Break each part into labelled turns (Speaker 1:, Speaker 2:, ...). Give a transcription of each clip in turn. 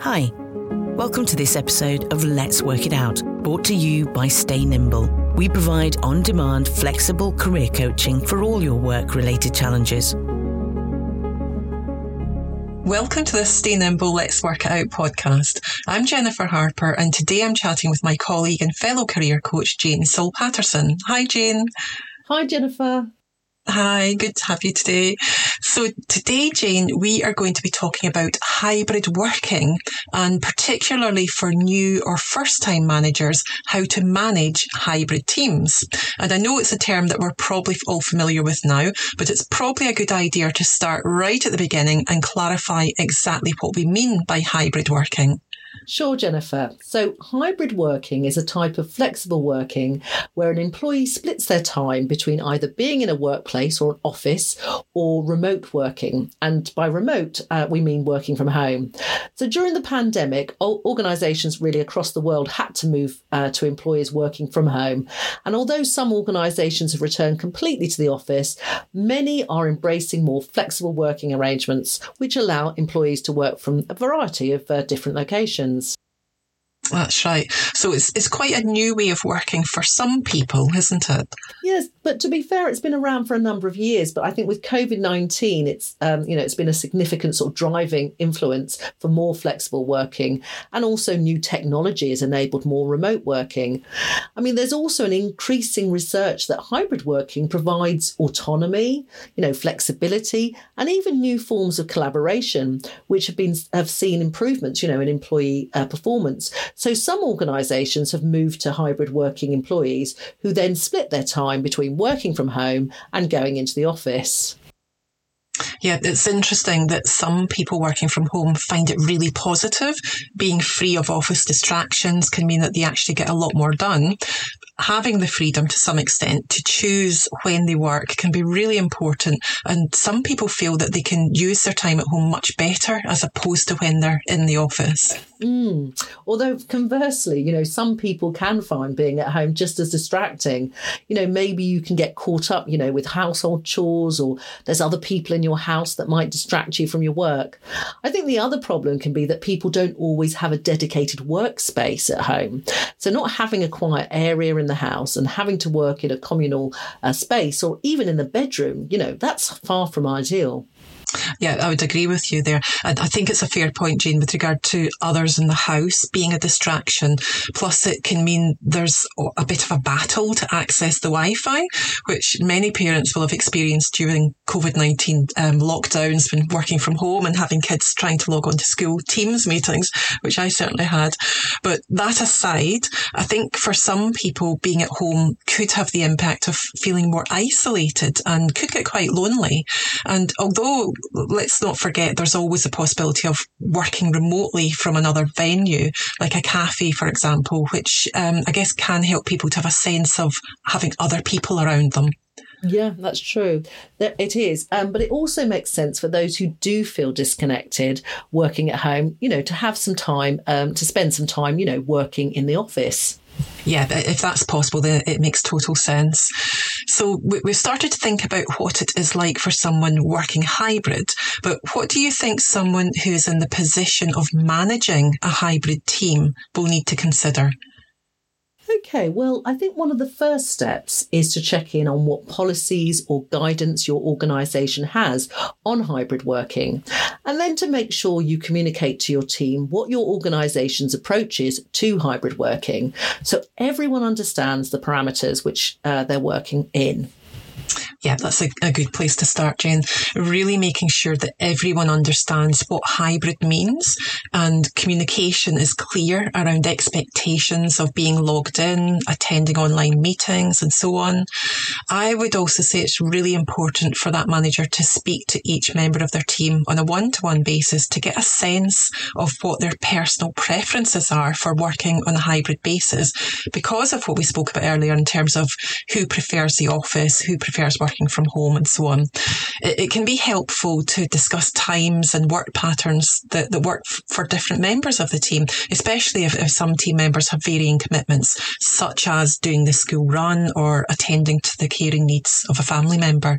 Speaker 1: Hi, welcome to this episode of Let's Work It Out, brought to you by Stay Nimble. We provide on demand, flexible career coaching for all your work related challenges.
Speaker 2: Welcome to the Stay Nimble Let's Work It Out podcast. I'm Jennifer Harper, and today I'm chatting with my colleague and fellow career coach, Jayne Saul Patterson. Hi, Jayne.
Speaker 3: Hi, Jennifer.
Speaker 2: Hi, good to have you today. So today, Jayne, we are going to be talking about hybrid working and particularly for new or first time managers, how to manage hybrid teams. And I know it's a term that we're probably all familiar with now, but it's probably a good idea to start right at the beginning and clarify exactly what we mean by hybrid working.
Speaker 3: Sure, Jennifer. So, hybrid working is a type of flexible working where an employee splits their time between either being in a workplace or an office or remote working. And by remote, uh, we mean working from home. So, during the pandemic, organisations really across the world had to move uh, to employees working from home. And although some organisations have returned completely to the office, many are embracing more flexible working arrangements, which allow employees to work from a variety of uh, different locations.
Speaker 2: That's right. So it's it's quite a new way of working for some people, isn't it?
Speaker 3: Yes, but to be fair, it's been around for a number of years. But I think with COVID nineteen, it's um, you know it's been a significant sort of driving influence for more flexible working, and also new technology has enabled more remote working. I mean, there's also an increasing research that hybrid working provides autonomy, you know, flexibility, and even new forms of collaboration, which have been have seen improvements, you know, in employee uh, performance. So some organisations have moved to hybrid working employees who then split their time between working from home and going into the office.
Speaker 2: Yeah, it's interesting that some people working from home find it really positive. Being free of office distractions can mean that they actually get a lot more done having the freedom to some extent to choose when they work can be really important. And some people feel that they can use their time at home much better as opposed to when they're in the office.
Speaker 3: Mm. Although conversely, you know, some people can find being at home just as distracting. You know, maybe you can get caught up, you know, with household chores or there's other people in your house that might distract you from your work. I think the other problem can be that people don't always have a dedicated workspace at home. So not having a quiet area in the house and having to work in a communal uh, space or even in the bedroom, you know, that's far from ideal.
Speaker 2: Yeah, I would agree with you there. And I think it's a fair point, Jayne, with regard to others in the house being a distraction. Plus, it can mean there's a bit of a battle to access the Wi Fi, which many parents will have experienced during COVID 19 um, lockdowns when working from home and having kids trying to log on to school Teams meetings, which I certainly had. But that aside, I think for some people, being at home could have the impact of feeling more isolated and could get quite lonely. And although let's not forget there's always a possibility of working remotely from another venue, like a cafe, for example, which um, I guess can help people to have a sense of having other people around them.
Speaker 3: Yeah, that's true. It is. Um, but it also makes sense for those who do feel disconnected working at home, you know, to have some time, um, to spend some time, you know, working in the office.
Speaker 2: Yeah, if that's possible, then it makes total sense. So we've started to think about what it is like for someone working hybrid, but what do you think someone who is in the position of managing a hybrid team will need to consider?
Speaker 3: Okay, well, I think one of the first steps is to check in on what policies or guidance your organisation has on hybrid working, and then to make sure you communicate to your team what your organisation's approach is to hybrid working so everyone understands the parameters which uh, they're working in.
Speaker 2: Yeah, that's a, a good place to start, Jayne. Really making sure that everyone understands what hybrid means and communication is clear around expectations of being logged in, attending online meetings, and so on. I would also say it's really important for that manager to speak to each member of their team on a one to one basis to get a sense of what their personal preferences are for working on a hybrid basis because of what we spoke about earlier in terms of who prefers the office, who prefers working working from home and so on. It, it can be helpful to discuss times and work patterns that, that work f- for different members of the team, especially if, if some team members have varying commitments, such as doing the school run or attending to the caring needs of a family member.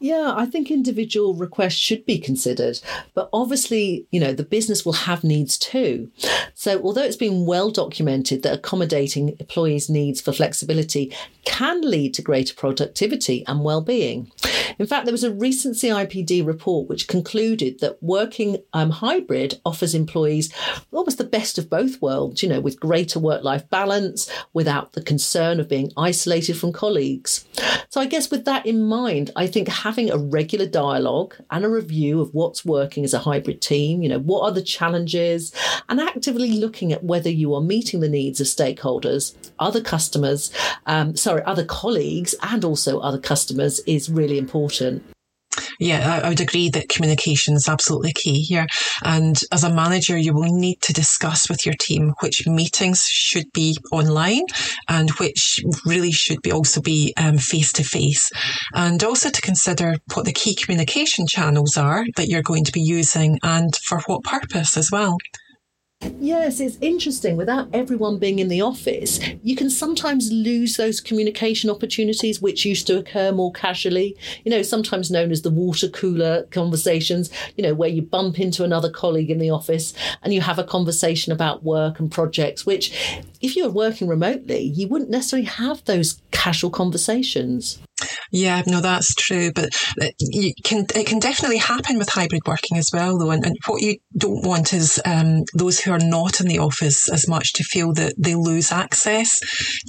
Speaker 3: Yeah, I think individual requests should be considered, but obviously, you know, the business will have needs too. So, although it's been well documented that accommodating employees' needs for flexibility can lead to greater productivity and well-being. In fact, there was a recent CIPD report which concluded that working um, hybrid offers employees almost the best of both worlds, you know, with greater work-life balance without the concern of being isolated from colleagues. So, I guess with that in mind, I think having a regular dialogue and a review of what's working as a hybrid team, you know, what are the challenges, and actively looking at whether you are meeting the needs of stakeholders, other customers, um, sorry, other colleagues, and also other customers is really important.
Speaker 2: Yeah, I, would agree that communication is absolutely key here. And as a manager, you will need to discuss with your team which meetings should be online and which really should be also be face to face. And also to consider what the key communication channels are that you're going to be using and for what purpose as well.
Speaker 3: Yes, it's interesting. Without everyone being in the office, you can sometimes lose those communication opportunities which used to occur more casually. You know, sometimes known as the water cooler conversations, you know, where you bump into another colleague in the office and you have a conversation about work and projects, which, if you're working remotely, you wouldn't necessarily have those casual conversations.
Speaker 2: Yeah, no, that's true. But you can it can definitely happen with hybrid working as well, though. And, and what you don't want is um, those who are not in the office as much to feel that they lose access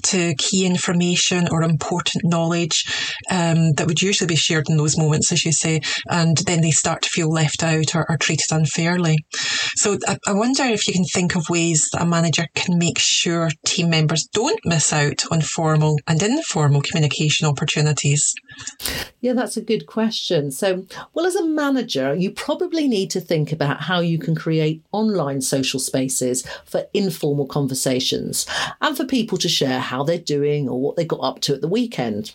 Speaker 2: to key information or important knowledge um, that would usually be shared in those moments, as you say, and then they start to feel left out or, or treated unfairly. So I, I wonder if you can think of ways that a manager can make sure team members don't miss out on formal and informal communication opportunities.
Speaker 3: Yeah, that's a good question. So, well, as a manager, you probably need to think about how you can create online social spaces for informal conversations and for people to share how they're doing or what they got up to at the weekend.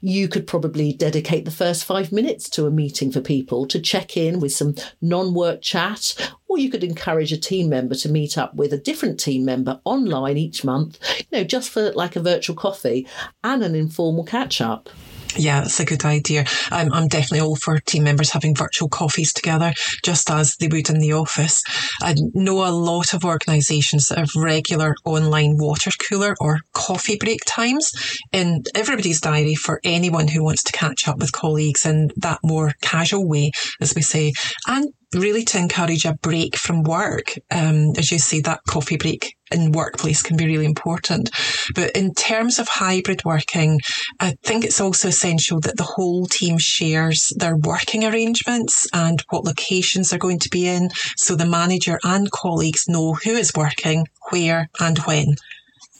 Speaker 3: You could probably dedicate the first five minutes to a meeting for people to check in with some non work chat or you could encourage a team member to meet up with a different team member online each month, you know, just for like a virtual coffee and an informal catch up.
Speaker 2: Yeah, that's a good idea. I'm, I'm definitely all for team members having virtual coffees together, just as they would in the office. I know a lot of organisations that have regular online water cooler or coffee break times in everybody's diary for anyone who wants to catch up with colleagues in that more casual way, as we say. And really to encourage a break from work. Um, as you say, that coffee break in workplace can be really important. But in terms of hybrid working, I think it's also essential that the whole team shares their working arrangements and what locations they're going to be in. So the manager and colleagues know who is working, where and when.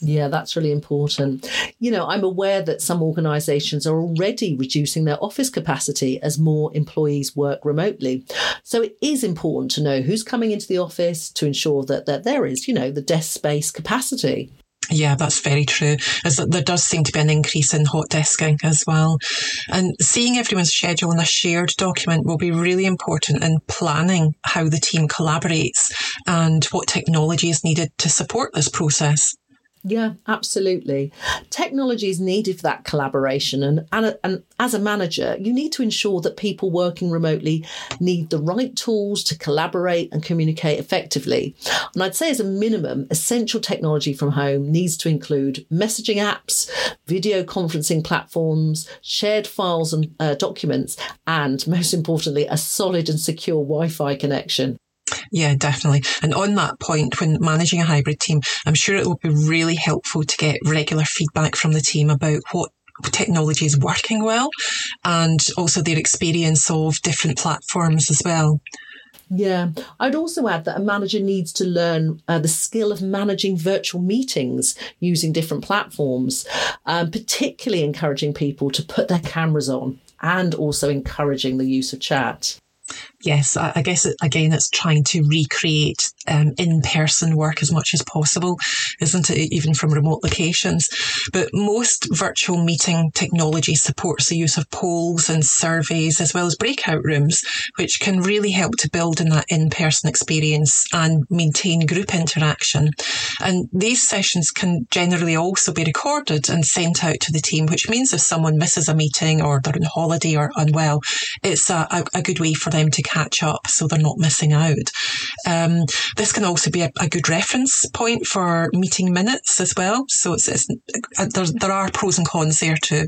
Speaker 3: Yeah, that's really important. You know, I'm aware that some organisations are already reducing their office capacity as more employees work remotely. So it is important to know who's coming into the office to ensure that, that there is, you know, the desk space capacity.
Speaker 2: Yeah, that's very true. As there does seem to be an increase in hot desking as well. And seeing everyone's schedule in a shared document will be really important in planning how the team collaborates and what technology is needed to support this process.
Speaker 3: Yeah, absolutely. Technology is needed for that collaboration. And, and, and as a manager, you need to ensure that people working remotely need the right tools to collaborate and communicate effectively. And I'd say, as a minimum, essential technology from home needs to include messaging apps, video conferencing platforms, shared files and uh, documents, and most importantly, a solid and secure Wi Fi connection.
Speaker 2: Yeah, definitely. And on that point, when managing a hybrid team, I'm sure it will be really helpful to get regular feedback from the team about what technology is working well and also their experience of different platforms as well.
Speaker 3: Yeah, I'd also add that a manager needs to learn uh, the skill of managing virtual meetings using different platforms, um, particularly encouraging people to put their cameras on and also encouraging the use of chat.
Speaker 2: Yes, I, guess again, it's trying to recreate um, in person work as much as possible, isn't it? Even from remote locations. But most virtual meeting technology supports the use of polls and surveys as well as breakout rooms, which can really help to build in that in person experience and maintain group interaction. And these sessions can generally also be recorded and sent out to the team, which means if someone misses a meeting or they're on holiday or unwell, it's a, a, a good way for them to catch up so they're not missing out. Um, this can also be a, a, good reference point for meeting minutes as well. So it's, it's uh, there, there are pros and cons there too.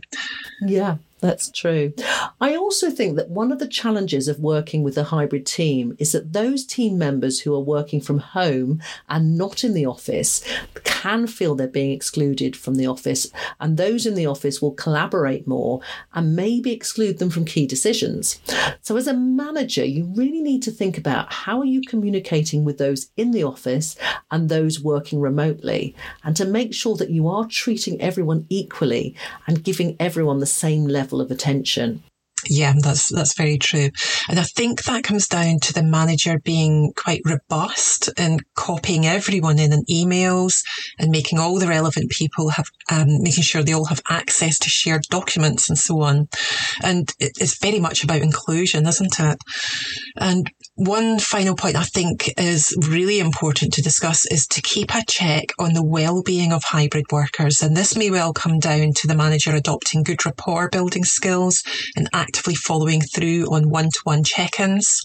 Speaker 3: Yeah, that's true. I also think that one of the challenges of working with a hybrid team is that those team members who are working from home and not in the office can feel they're being excluded from the office, and those in the office will collaborate more and maybe exclude them from key decisions. So, as a manager, you really need to think about how are you communicating with those in the office and those working remotely, and to make sure that you are treating everyone equally and giving everyone the same level level of attention.
Speaker 2: Yeah, that's that's very true. And I think that comes down to the manager being quite robust and copying everyone in in emails and making all the relevant people have um, making sure they all have access to shared documents and so on. And it's very much about inclusion, isn't it? And one final point I think is really important to discuss is to keep a check on the well-being of hybrid workers. And this may well come down to the manager adopting good rapport building skills and actively following through on one-to-one check-ins.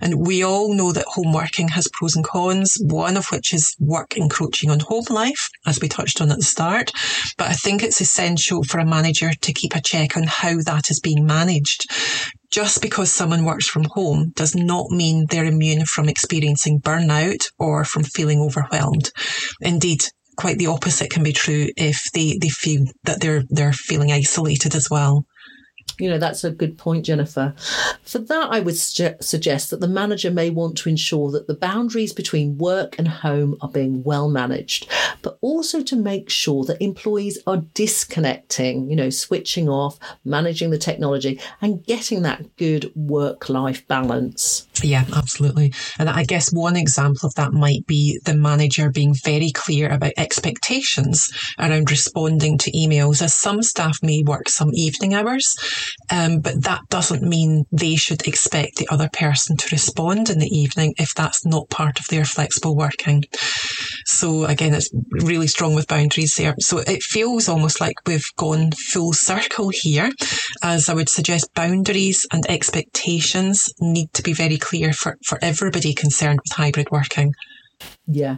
Speaker 2: And we all know that home working has pros and cons, one of which is work encroaching on home life, as we touched on at the start. But I think it's essential for a manager to keep a check on how that is being managed just because someone works from home does not mean they're immune from experiencing burnout or from feeling overwhelmed. Indeed, quite the opposite can be true if they, they feel that they're they're feeling isolated as well.
Speaker 3: You know, that's a good point, Jennifer. For that, I would su- suggest that the manager may want to ensure that the boundaries between work and home are being well managed, but also to make sure that employees are disconnecting, you know, switching off, managing the technology, and getting that good work life balance.
Speaker 2: Yeah, absolutely. And I guess one example of that might be the manager being very clear about expectations around responding to emails, as some staff may work some evening hours um, but that doesn't mean they should expect the other person to respond in the evening if that's not part of their flexible working. So again, it's really strong with boundaries there. So it feels almost like we've gone full circle here, as I would suggest boundaries and expectations need to be very clear for, for everybody concerned with hybrid working.
Speaker 3: Yeah.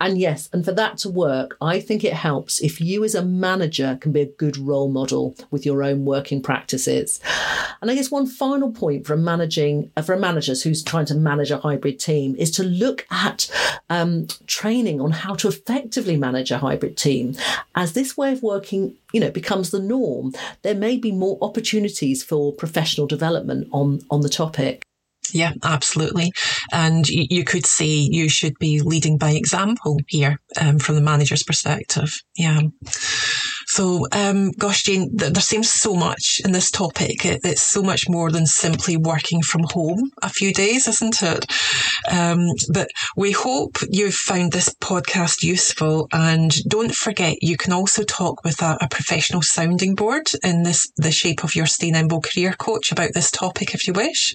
Speaker 3: And yes, and for that to work, I think it helps if you as a manager can be a good role model with your own working practices. And I guess one final point for managing uh, for managers who's trying to manage a hybrid team is to look at um, training on how to effectively manage a hybrid team. As this way of working, you know, becomes the norm, there may be more opportunities for professional development on on the topic.
Speaker 2: Yeah, absolutely. And you, you, could say you should be leading by example here um, from the manager's perspective. Yeah. So, um, gosh, Jayne, th- there seems so much in this topic. It, it's so much more than simply working from home a few days, isn't it? Um, but we hope you've found this podcast useful. And don't forget, you can also talk with a, a professional sounding board in this the shape of your Stay Nimble career coach about this topic if you wish.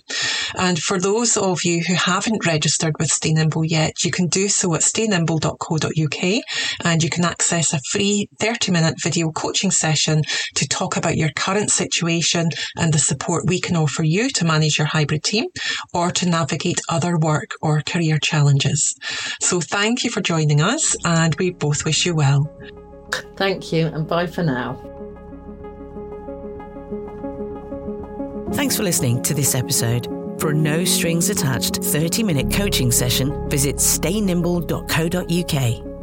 Speaker 2: And for those of you who haven't registered with Stay Nimble yet, you can do so at staynimble.co.uk and you can access a free 30 minute video video coaching session to talk about your current situation and the support we can offer you to manage your hybrid team or to navigate other work or career challenges. So thank you for joining us and we both wish you well.
Speaker 3: Thank you and bye for now.
Speaker 1: Thanks for listening to this episode. For a no strings attached 30 minute coaching session, visit staynimble.co.uk.